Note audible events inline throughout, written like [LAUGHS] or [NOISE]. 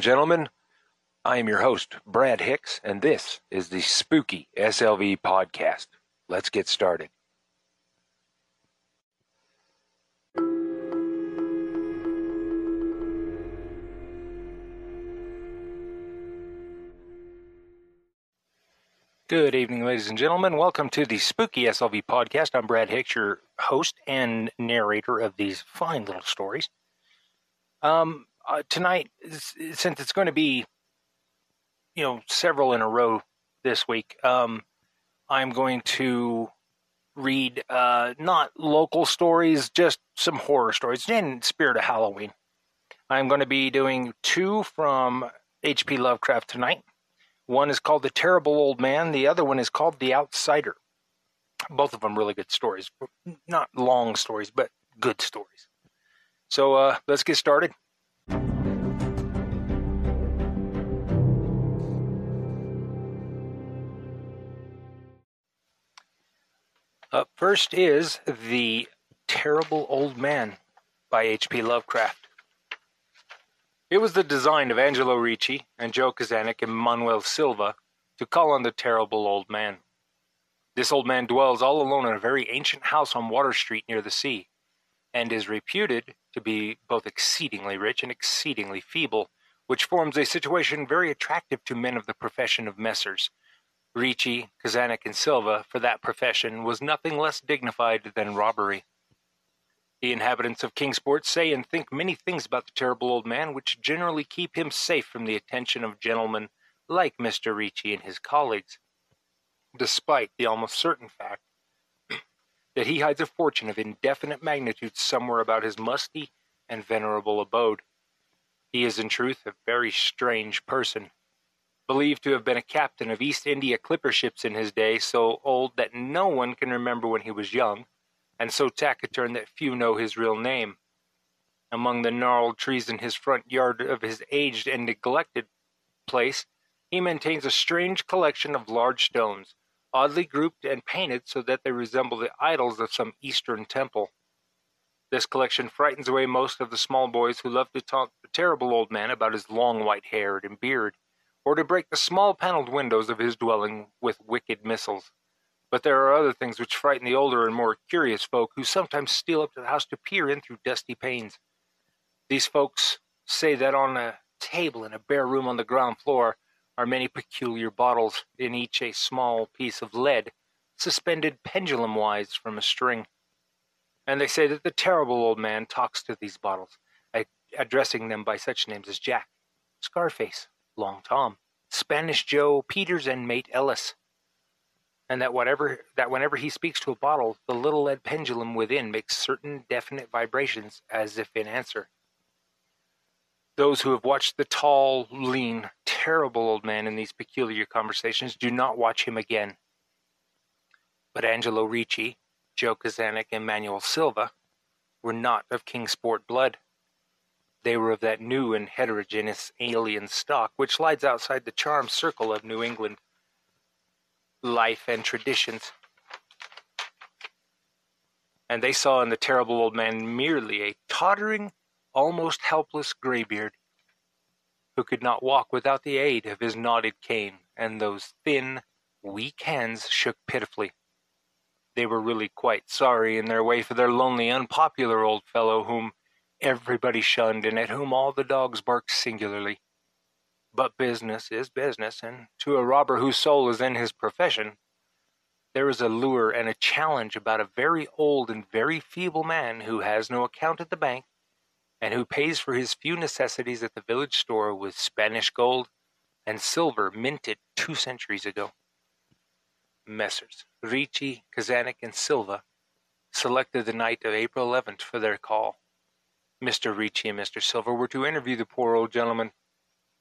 And gentlemen. I am your host, Brad Hicks, and this is the Spooky SLV podcast. Let's get started. Good evening, ladies and gentlemen. Welcome to the Spooky SLV podcast. I'm Brad Hicks, your host and narrator of these fine little stories. Um, uh, tonight, since it's going to be, you know, several in a row this week, um, I'm going to read uh, not local stories, just some horror stories in spirit of Halloween. I'm going to be doing two from H.P. Lovecraft tonight. One is called The Terrible Old Man. The other one is called The Outsider. Both of them really good stories. Not long stories, but good stories. So uh, let's get started. Up first is The Terrible Old Man by H.P. Lovecraft. It was the design of Angelo Ricci and Joe Czanek and Manuel Silva to call on the terrible old man. This old man dwells all alone in a very ancient house on Water Street near the sea, and is reputed to be both exceedingly rich and exceedingly feeble, which forms a situation very attractive to men of the profession of messers, Ricci, Czanek, and Silva for that profession was nothing less dignified than robbery. The inhabitants of Kingsport say and think many things about the terrible old man which generally keep him safe from the attention of gentlemen like Mr. Ricci and his colleagues, despite the almost certain fact [CLEARS THROAT] that he hides a fortune of indefinite magnitude somewhere about his musty and venerable abode. He is in truth a very strange person believed to have been a captain of East India clipper ships in his day, so old that no one can remember when he was young, and so taciturn that few know his real name. Among the gnarled trees in his front yard of his aged and neglected place, he maintains a strange collection of large stones, oddly grouped and painted so that they resemble the idols of some Eastern temple. This collection frightens away most of the small boys who love to taunt the terrible old man about his long white hair and beard or to break the small paneled windows of his dwelling with wicked missiles. But there are other things which frighten the older and more curious folk who sometimes steal up to the house to peer in through dusty panes. These folks say that on a table in a bare room on the ground floor are many peculiar bottles, in each a small piece of lead, suspended pendulum wise from a string. And they say that the terrible old man talks to these bottles, addressing them by such names as Jack, Scarface, Long Tom, Spanish Joe, Peters, and Mate Ellis. And that whatever that whenever he speaks to a bottle, the little lead pendulum within makes certain definite vibrations as if in answer. Those who have watched the tall, lean, terrible old man in these peculiar conversations do not watch him again. But Angelo Ricci, Joe Czanek, and Manuel Silva were not of Kingsport blood. They were of that new and heterogeneous alien stock which lies outside the charmed circle of New England life and traditions. And they saw in the terrible old man merely a tottering, almost helpless graybeard who could not walk without the aid of his knotted cane, and those thin, weak hands shook pitifully. They were really quite sorry in their way for their lonely, unpopular old fellow whom everybody shunned and at whom all the dogs barked singularly. But business is business, and to a robber whose soul is in his profession, there is a lure and a challenge about a very old and very feeble man who has no account at the bank and who pays for his few necessities at the village store with Spanish gold and silver minted two centuries ago. Messrs. Ricci, Czanek, and Silva selected the night of April 11th for their call. Mr. Ricci and Mr. Silver were to interview the poor old gentleman,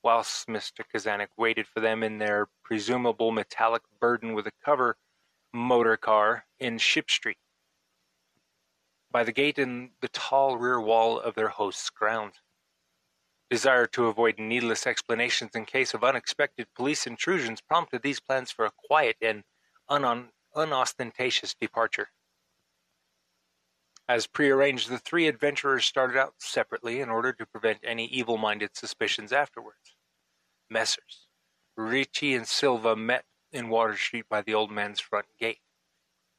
whilst Mr. Czanek waited for them in their presumable metallic burden with a cover motor car in Ship Street, by the gate in the tall rear wall of their host's grounds. Desire to avoid needless explanations in case of unexpected police intrusions prompted these plans for a quiet and unostentatious departure. As prearranged, the three adventurers started out separately in order to prevent any evil-minded suspicions afterwards. Messrs. Ricci and Silva met in Water Street by the old man's front gate,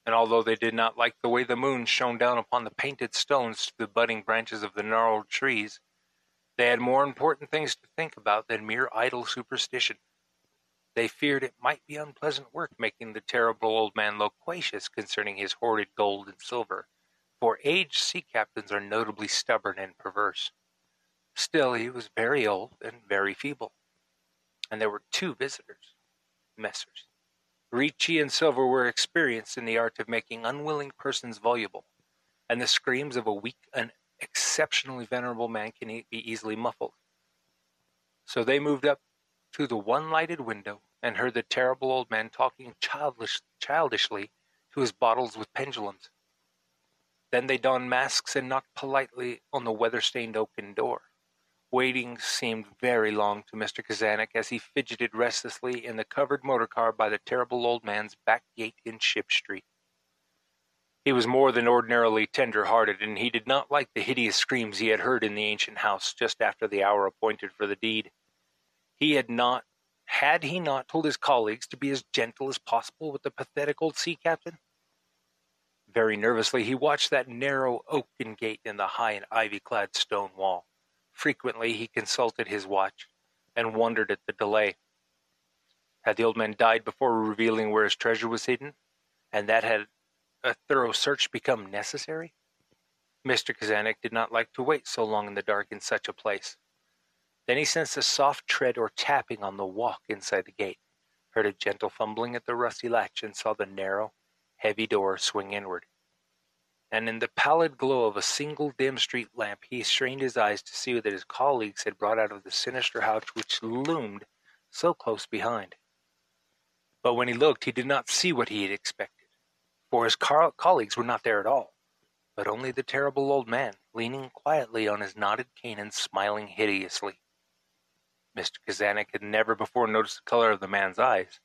and although they did not like the way the moon shone down upon the painted stones to the budding branches of the gnarled trees, they had more important things to think about than mere idle superstition. They feared it might be unpleasant work making the terrible old man loquacious concerning his hoarded gold and silver for aged sea captains are notably stubborn and perverse. Still, he was very old and very feeble. And there were two visitors, Messrs. Ricci and Silver were experienced in the art of making unwilling persons voluble, and the screams of a weak and exceptionally venerable man can be easily muffled. So they moved up to the one lighted window and heard the terrible old man talking childish, childishly to his bottles with pendulums. Then they donned masks and knocked politely on the weather-stained oaken door. Waiting seemed very long to Mr. Czanek as he fidgeted restlessly in the covered motor car by the terrible old man's back gate in Ship Street. He was more than ordinarily tender-hearted, and he did not like the hideous screams he had heard in the ancient house just after the hour appointed for the deed. He had not, had he not told his colleagues to be as gentle as possible with the pathetic old sea captain? Very nervously he watched that narrow oaken gate in the high and ivy-clad stone wall. Frequently he consulted his watch, and wondered at the delay. Had the old man died before revealing where his treasure was hidden, and that had a thorough search become necessary? Mr. Czanek did not like to wait so long in the dark in such a place. Then he sensed a soft tread or tapping on the walk inside the gate, heard a gentle fumbling at the rusty latch, and saw the narrow, heavy door swing inward. And in the pallid glow of a single dim street lamp he strained his eyes to see what his colleagues had brought out of the sinister house which loomed so close behind. But when he looked he did not see what he had expected, for his colleagues were not there at all, but only the terrible old man, leaning quietly on his knotted cane and smiling hideously. Mr. Czanek had never before noticed the color of the man's eyes.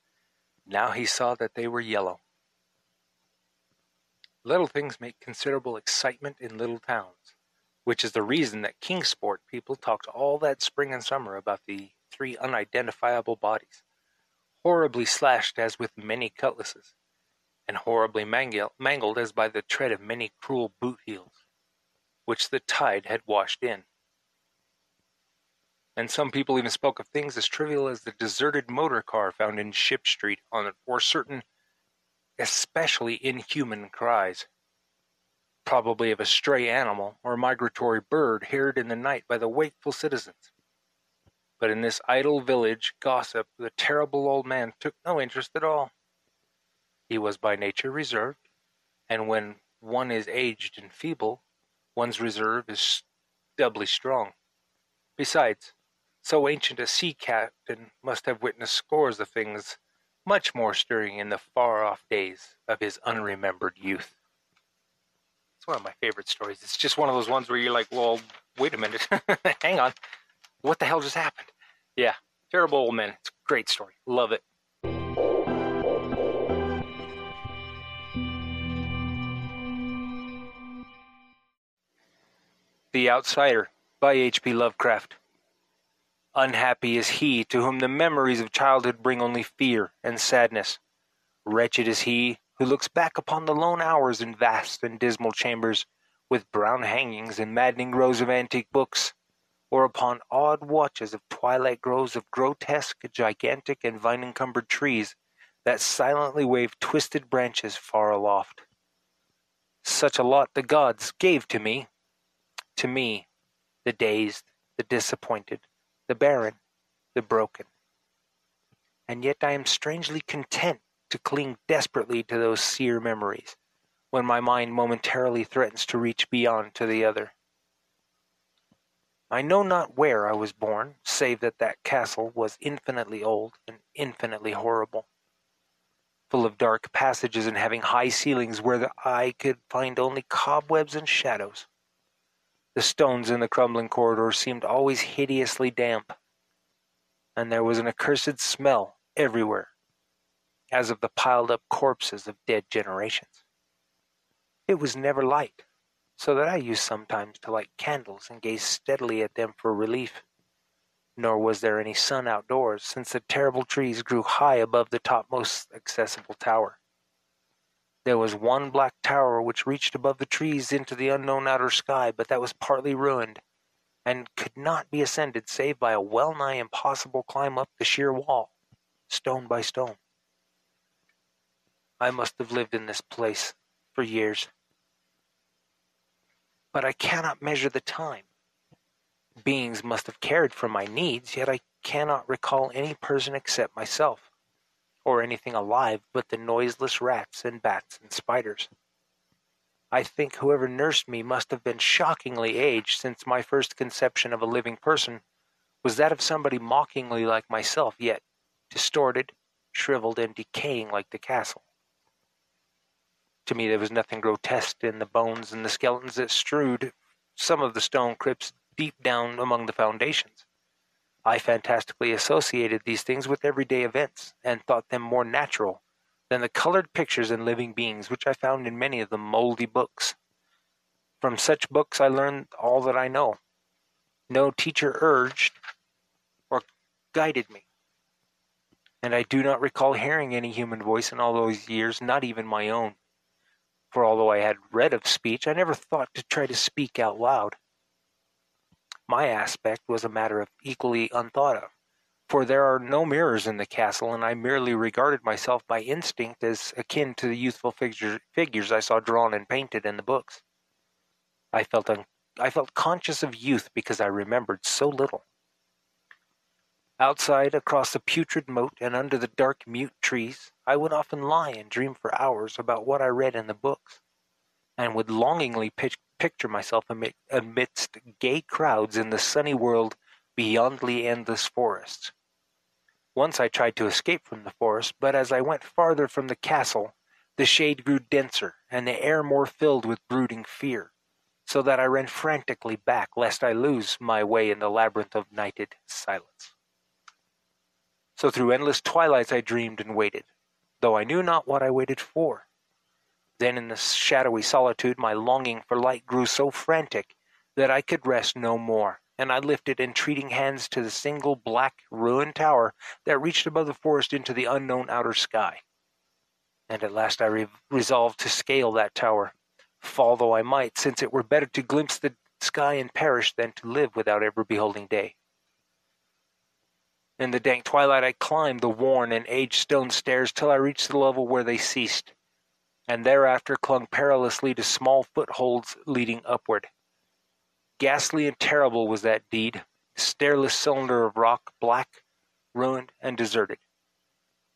Now he saw that they were yellow. Little things make considerable excitement in little towns, which is the reason that Kingsport people talked all that spring and summer about the three unidentifiable bodies, horribly slashed as with many cutlasses, and horribly mangled as by the tread of many cruel boot heels, which the tide had washed in. And some people even spoke of things as trivial as the deserted motor car found in Ship Street on or certain especially inhuman cries, probably of a stray animal or migratory bird heard in the night by the wakeful citizens. But in this idle village gossip the terrible old man took no interest at all. He was by nature reserved, and when one is aged and feeble, one's reserve is doubly strong. Besides, so ancient a sea captain must have witnessed scores of things much more stirring in the far-off days of his unremembered youth. It's one of my favorite stories. It's just one of those ones where you're like, well, wait a minute, [LAUGHS] hang on, what the hell just happened? Yeah, terrible old men. It's a great story. Love it. The Outsider by H.P. Lovecraft. Unhappy is he to whom the memories of childhood bring only fear and sadness. Wretched is he who looks back upon the lone hours in vast and dismal chambers, with brown hangings and maddening rows of antique books, or upon odd watches of twilight groves of grotesque, gigantic, and vine-encumbered trees that silently wave twisted branches far aloft. Such a lot the gods gave to me, to me, the dazed, the disappointed, the barren, the broken. And yet I am strangely content to cling desperately to those sear memories when my mind momentarily threatens to reach beyond to the other. I know not where I was born, save that that castle was infinitely old and infinitely horrible, full of dark passages and having high ceilings where the eye could find only cobwebs and shadows. The stones in the crumbling corridors seemed always hideously damp, and there was an accursed smell everywhere, as of the piled up corpses of dead generations. It was never light, so that I used sometimes to light candles and gaze steadily at them for relief. Nor was there any sun outdoors, since the terrible trees grew high above the topmost accessible tower. There was one black tower which reached above the trees into the unknown outer sky, but that was partly ruined, and could not be ascended save by a well nigh impossible climb up the sheer wall, stone by stone. I must have lived in this place for years. But I cannot measure the time. Beings must have cared for my needs, yet I cannot recall any person except myself, or anything alive but the noiseless rats and bats and spiders. I think whoever nursed me must have been shockingly aged, since my first conception of a living person was that of somebody mockingly like myself, yet distorted, shriveled, and decaying like the castle. To me, there was nothing grotesque in the bones and the skeletons that strewed some of the stone crypts deep down among the foundations. I fantastically associated these things with everyday events, and thought them more natural than the colored pictures and living beings which I found in many of the moldy books. From such books I learned all that I know. No teacher urged or guided me. And I do not recall hearing any human voice in all those years, not even my own for although I had read of speech, I never thought to try to speak out loud. My aspect was a matter of equally unthought of, for there are no mirrors in the castle, and I merely regarded myself by instinct as akin to the youthful figure, figures I saw drawn and painted in the books. I felt un- I felt conscious of youth because I remembered so little. Outside, across the putrid moat and under the dark mute trees, I would often lie and dream for hours about what I read in the books, and would longingly picture myself amidst gay crowds in the sunny world beyond the endless forests. Once I tried to escape from the forest, but as I went farther from the castle, the shade grew denser and the air more filled with brooding fear, so that I ran frantically back lest I lose my way in the labyrinth of nighted silence. So through endless twilights I dreamed and waited, though I knew not what I waited for. Then in the shadowy solitude my longing for light grew so frantic that I could rest no more, and I lifted entreating hands to the single black ruined tower that reached above the forest into the unknown outer sky. And at last I re- resolved to scale that tower, fall though I might, since it were better to glimpse the sky and perish than to live without ever beholding day. In the dank twilight I climbed the worn and aged stone stairs till I reached the level where they ceased, and thereafter clung perilously to small footholds leading upward. Ghastly and terrible was that deed, stairless cylinder of rock, black, ruined, and deserted.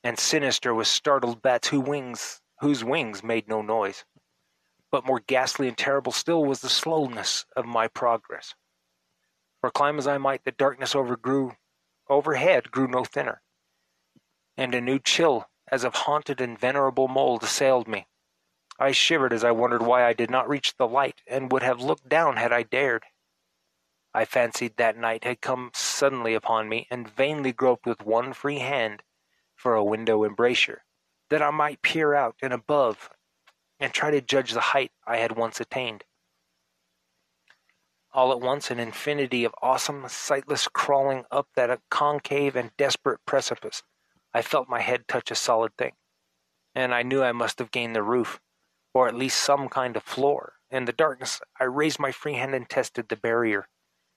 And sinister was startled bats whose wings, whose wings made no noise. But more ghastly and terrible still was the slowness of my progress. For climb as I might, the darkness overgrew overhead grew no thinner, and a new chill, as of haunted and venerable mold, assailed me. I shivered as I wondered why I did not reach the light, and would have looked down had I dared. I fancied that night had come suddenly upon me, and vainly groped with one free hand for a window embrasure, that I might peer out and above, and try to judge the height I had once attained. All at once, an infinity of awesome, sightless crawling up that concave and desperate precipice. I felt my head touch a solid thing, and I knew I must have gained the roof, or at least some kind of floor. In the darkness, I raised my free hand and tested the barrier,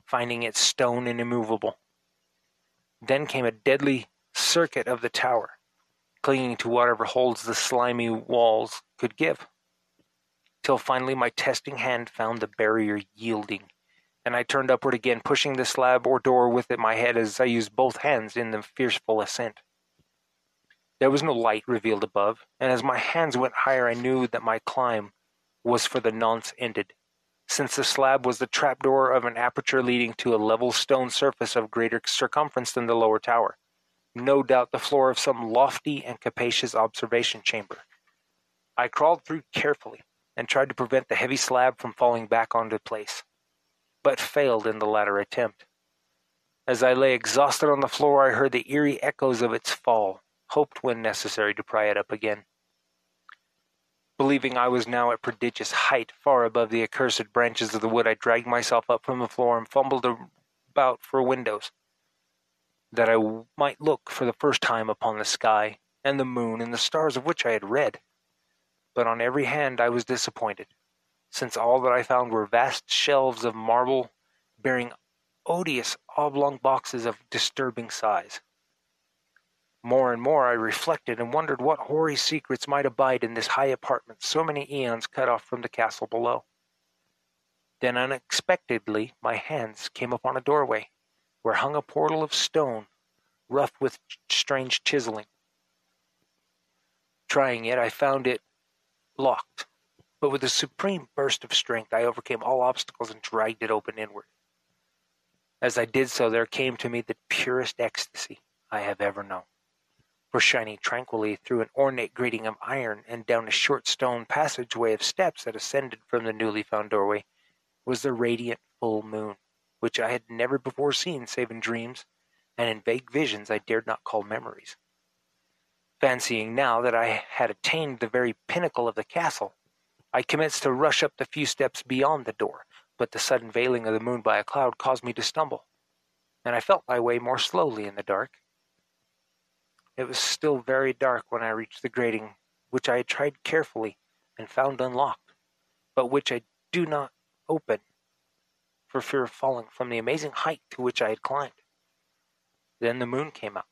finding it stone and immovable. Then came a deadly circuit of the tower, clinging to whatever holds the slimy walls could give, till finally my testing hand found the barrier yielding and I turned upward again, pushing the slab or door with it my head as I used both hands in the fearful ascent. There was no light revealed above, and as my hands went higher, I knew that my climb was for the nonce ended, since the slab was the trapdoor of an aperture leading to a level stone surface of greater circumference than the lower tower. No doubt the floor of some lofty and capacious observation chamber. I crawled through carefully and tried to prevent the heavy slab from falling back onto place but failed in the latter attempt. As I lay exhausted on the floor, I heard the eerie echoes of its fall, hoped when necessary to pry it up again. Believing I was now at prodigious height, far above the accursed branches of the wood, I dragged myself up from the floor and fumbled about for windows, that I might look for the first time upon the sky, and the moon, and the stars of which I had read. But on every hand I was disappointed, since all that I found were vast shelves of marble bearing odious oblong boxes of disturbing size. More and more I reflected and wondered what hoary secrets might abide in this high apartment so many eons cut off from the castle below. Then unexpectedly my hands came upon a doorway, where hung a portal of stone, rough with strange chiseling. Trying it, I found it locked, but with a supreme burst of strength I overcame all obstacles and dragged it open inward. As I did so, there came to me the purest ecstasy I have ever known. For shining tranquilly through an ornate grating of iron and down a short stone passageway of steps that ascended from the newly found doorway was the radiant full moon, which I had never before seen save in dreams and in vague visions I dared not call memories. Fancying now that I had attained the very pinnacle of the castle, I commenced to rush up the few steps beyond the door, but the sudden veiling of the moon by a cloud caused me to stumble, and I felt my way more slowly in the dark. It was still very dark when I reached the grating, which I had tried carefully and found unlocked, but which I do not open for fear of falling from the amazing height to which I had climbed. Then the moon came out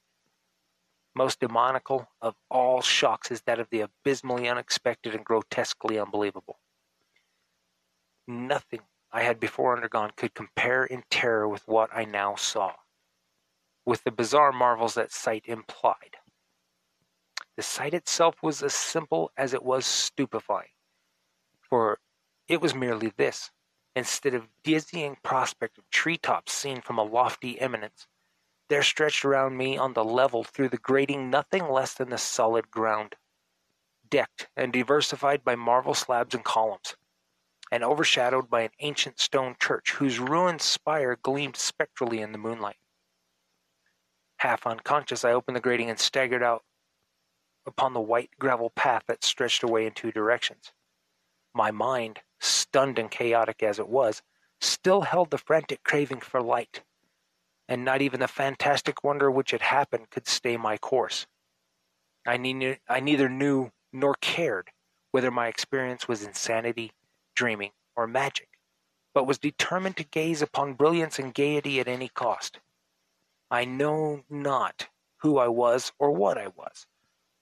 most demoniacal of all shocks is that of the abysmally unexpected and grotesquely unbelievable. Nothing I had before undergone could compare in terror with what I now saw, with the bizarre marvels that sight implied. The sight itself was as simple as it was stupefying, for it was merely this. Instead of dizzying prospect of treetops seen from a lofty eminence, there stretched around me on the level through the grating nothing less than the solid ground, decked and diversified by marble slabs and columns, and overshadowed by an ancient stone church whose ruined spire gleamed spectrally in the moonlight. Half unconscious, I opened the grating and staggered out upon the white gravel path that stretched away in two directions. My mind, stunned and chaotic as it was, still held the frantic craving for light and not even the fantastic wonder which had happened could stay my course. I, ne- I neither knew nor cared whether my experience was insanity, dreaming, or magic, but was determined to gaze upon brilliance and gaiety at any cost. I know not who I was or what I was,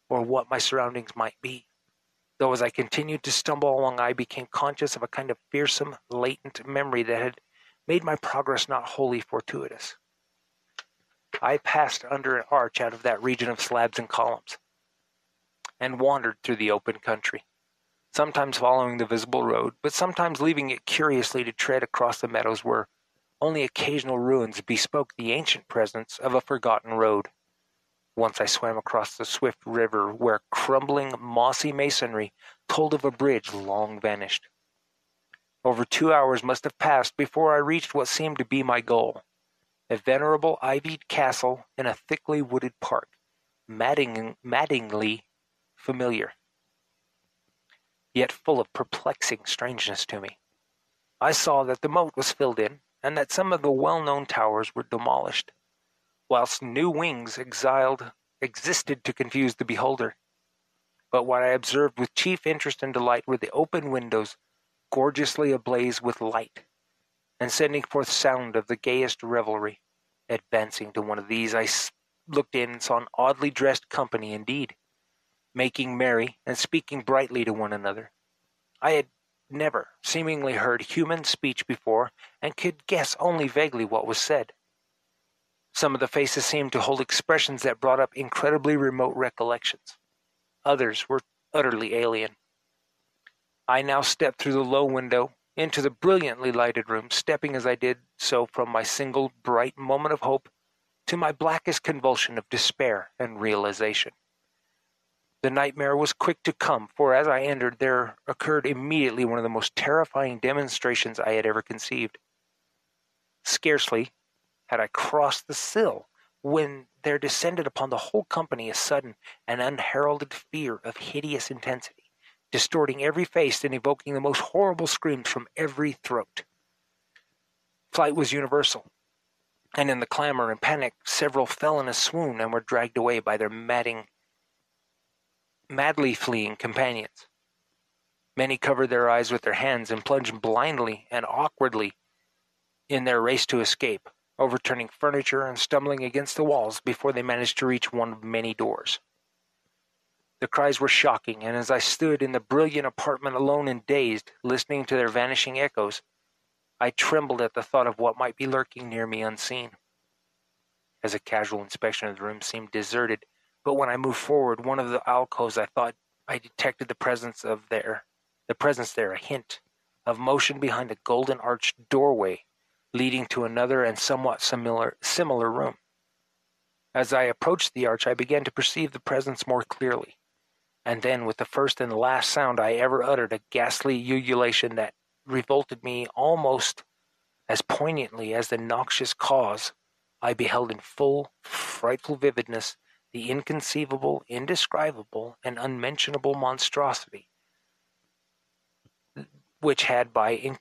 or what my surroundings might be. Though as I continued to stumble along, I became conscious of a kind of fearsome, latent memory that had made my progress not wholly fortuitous. I passed under an arch out of that region of slabs and columns, and wandered through the open country, sometimes following the visible road, but sometimes leaving it curiously to tread across the meadows where only occasional ruins bespoke the ancient presence of a forgotten road. Once I swam across the swift river where crumbling, mossy masonry told of a bridge long vanished. Over two hours must have passed before I reached what seemed to be my goal a venerable ivied castle in a thickly wooded park, madding, maddeningly familiar, yet full of perplexing strangeness to me. I saw that the moat was filled in, and that some of the well known towers were demolished, whilst new wings exiled existed to confuse the beholder. But what I observed with chief interest and delight were the open windows, gorgeously ablaze with light, and sending forth sound of the gayest revelry. Advancing to one of these, I looked in and saw an oddly dressed company indeed, making merry and speaking brightly to one another. I had never seemingly heard human speech before, and could guess only vaguely what was said. Some of the faces seemed to hold expressions that brought up incredibly remote recollections. Others were utterly alien. I now stepped through the low window into the brilliantly lighted room, stepping as I did so from my single bright moment of hope to my blackest convulsion of despair and realization. The nightmare was quick to come, for as I entered, there occurred immediately one of the most terrifying demonstrations I had ever conceived. Scarcely had I crossed the sill when there descended upon the whole company a sudden and unheralded fear of hideous intensity distorting every face and evoking the most horrible screams from every throat. Flight was universal, and in the clamor and panic, several fell in a swoon and were dragged away by their madding, madly fleeing companions. Many covered their eyes with their hands and plunged blindly and awkwardly in their race to escape, overturning furniture and stumbling against the walls before they managed to reach one of many doors. The cries were shocking, and as I stood in the brilliant apartment alone and dazed, listening to their vanishing echoes, I trembled at the thought of what might be lurking near me unseen. As a casual inspection of the room seemed deserted, but when I moved forward one of the alcoves I thought I detected the presence of there the presence there a hint of motion behind a golden arched doorway leading to another and somewhat similar similar room. As I approached the arch I began to perceive the presence more clearly and then with the first and last sound I ever uttered a ghastly ululation that revolted me almost as poignantly as the noxious cause, I beheld in full, frightful vividness the inconceivable, indescribable, and unmentionable monstrosity which had by in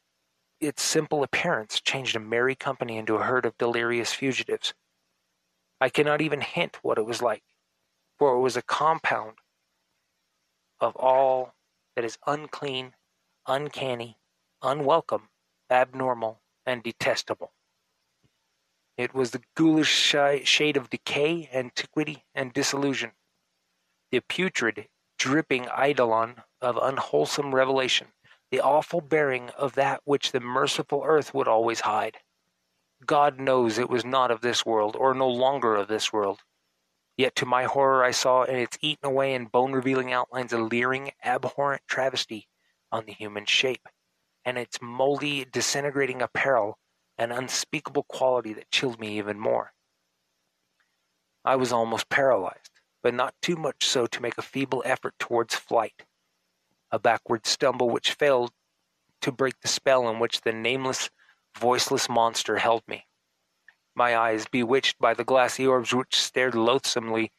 its simple appearance changed a merry company into a herd of delirious fugitives. I cannot even hint what it was like, for it was a compound of all that is unclean, uncanny, unwelcome, abnormal, and detestable. It was the ghoulish shade of decay, antiquity, and disillusion, the putrid, dripping eidolon of unwholesome revelation, the awful bearing of that which the merciful earth would always hide. God knows it was not of this world, or no longer of this world. Yet to my horror I saw in its eaten away and bone revealing outlines a leering, abhorrent travesty on the human shape, and its moldy, disintegrating apparel an unspeakable quality that chilled me even more. I was almost paralyzed, but not too much so to make a feeble effort towards flight, a backward stumble which failed to break the spell in which the nameless, voiceless monster held me my eyes, bewitched by the glassy orbs which stared loathsomely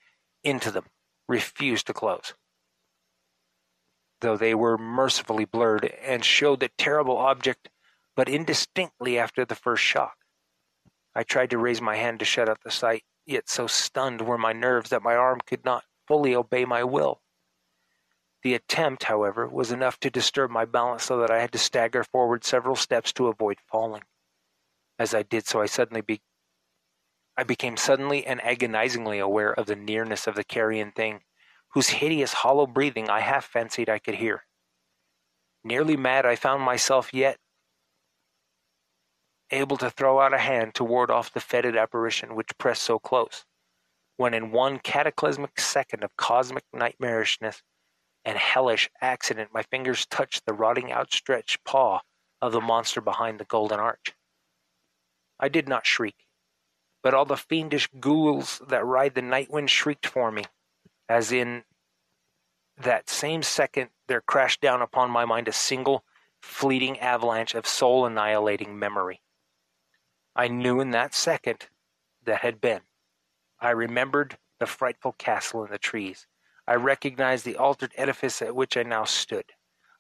into them, refused to close. Though they were mercifully blurred and showed the terrible object but indistinctly after the first shock. I tried to raise my hand to shut out the sight, yet so stunned were my nerves that my arm could not fully obey my will. The attempt, however, was enough to disturb my balance so that I had to stagger forward several steps to avoid falling. As I did so, I suddenly be- I became suddenly and agonizingly aware of the nearness of the carrion thing, whose hideous hollow breathing I half fancied I could hear. Nearly mad, I found myself yet able to throw out a hand to ward off the fetid apparition which pressed so close, when in one cataclysmic second of cosmic nightmarishness and hellish accident my fingers touched the rotting outstretched paw of the monster behind the golden arch. I did not shriek but all the fiendish ghouls that ride the night wind shrieked for me, as in that same second there crashed down upon my mind a single, fleeting avalanche of soul annihilating memory. I knew in that second that had been. I remembered the frightful castle in the trees. I recognized the altered edifice at which I now stood.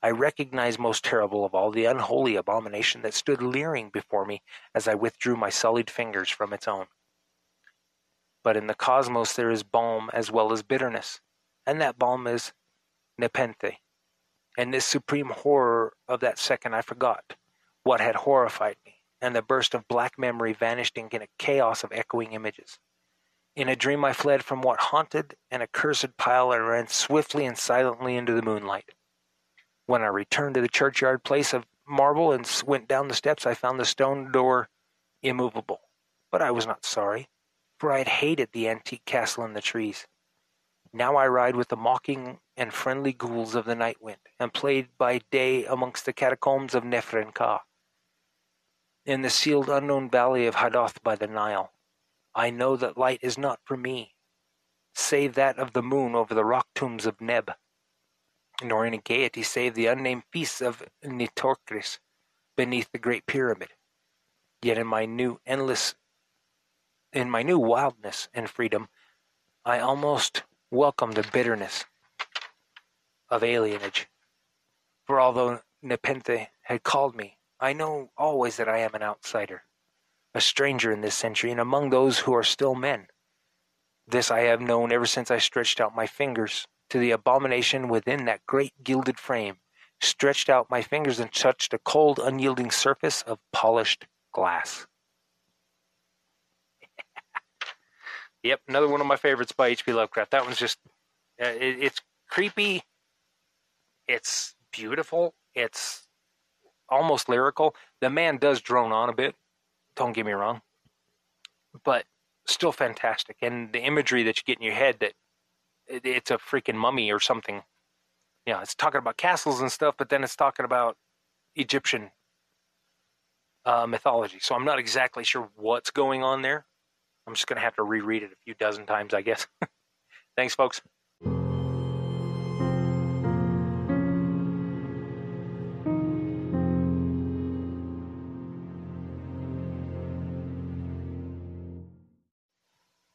I recognized most terrible of all the unholy abomination that stood leering before me as I withdrew my sullied fingers from its own. But in the cosmos there is balm as well as bitterness, and that balm is nepenthe. And this supreme horror of that second I forgot what had horrified me, and the burst of black memory vanished in a chaos of echoing images. In a dream I fled from what haunted an accursed pile and ran swiftly and silently into the moonlight. When I returned to the churchyard place of marble and went down the steps, I found the stone door immovable. But I was not sorry, for I had hated the antique castle in the trees. Now I ride with the mocking and friendly ghouls of the night wind, and played by day amongst the catacombs of Nephren-Ka. In the sealed unknown valley of Hadoth by the Nile, I know that light is not for me, save that of the moon over the rock tombs of Neb nor any gaiety save the unnamed feasts of Nitocris beneath the Great Pyramid. Yet in my new endless, in my new wildness and freedom, I almost welcome the bitterness of alienage. For although Nepenthe had called me, I know always that I am an outsider, a stranger in this century, and among those who are still men. This I have known ever since I stretched out my fingers to the abomination within that great gilded frame, stretched out my fingers and touched a cold, unyielding surface of polished glass. [LAUGHS] yep, another one of my favorites by H.P. Lovecraft. That one's just, uh, it, it's creepy, it's beautiful, it's almost lyrical. The man does drone on a bit, don't get me wrong, but still fantastic. And the imagery that you get in your head that it's a freaking mummy or something. You know, it's talking about castles and stuff, but then it's talking about Egyptian uh, mythology. So I'm not exactly sure what's going on there. I'm just going to have to reread it a few dozen times, I guess. [LAUGHS] Thanks, folks.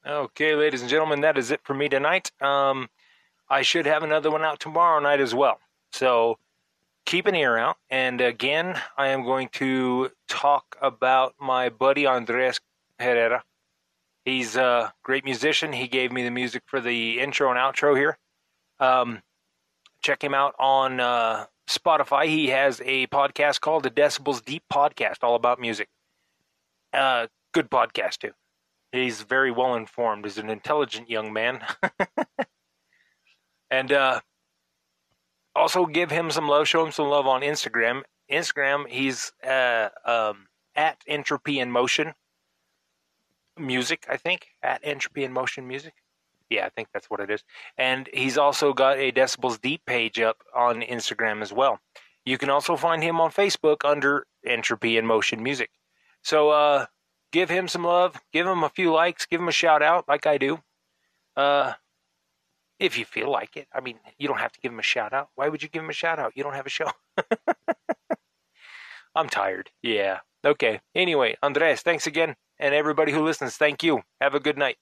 Okay, ladies and gentlemen, that is it for me tonight. Um, I should have another one out tomorrow night as well. So keep an ear out. And again, I am going to talk about my buddy Andres Herrera. He's a great musician. He gave me the music for the intro and outro here. Um, check him out on uh, Spotify. He has a podcast called the Decibels Deep Podcast, all about music. Uh, good podcast, too. He's very well informed. He's an intelligent young man. [LAUGHS] and uh, also give him some love. Show him some love on Instagram. Instagram, he's uh, um, at Entropy in Motion Music, I think. At Entropy in Motion Music. Yeah, I think that's what it is. And he's also got a Decibels Deep page up on Instagram as well. You can also find him on Facebook under Entropy in Motion Music. So, uh, give him some love, give him a few likes, give him a shout out like I do. Uh, if you feel like it. I mean, you don't have to give him a shout out. Why would you give him a shout out? You don't have a show. [LAUGHS] I'm tired. Yeah. Okay. Anyway, Andres, thanks again. And everybody who listens, thank you. Have a good night.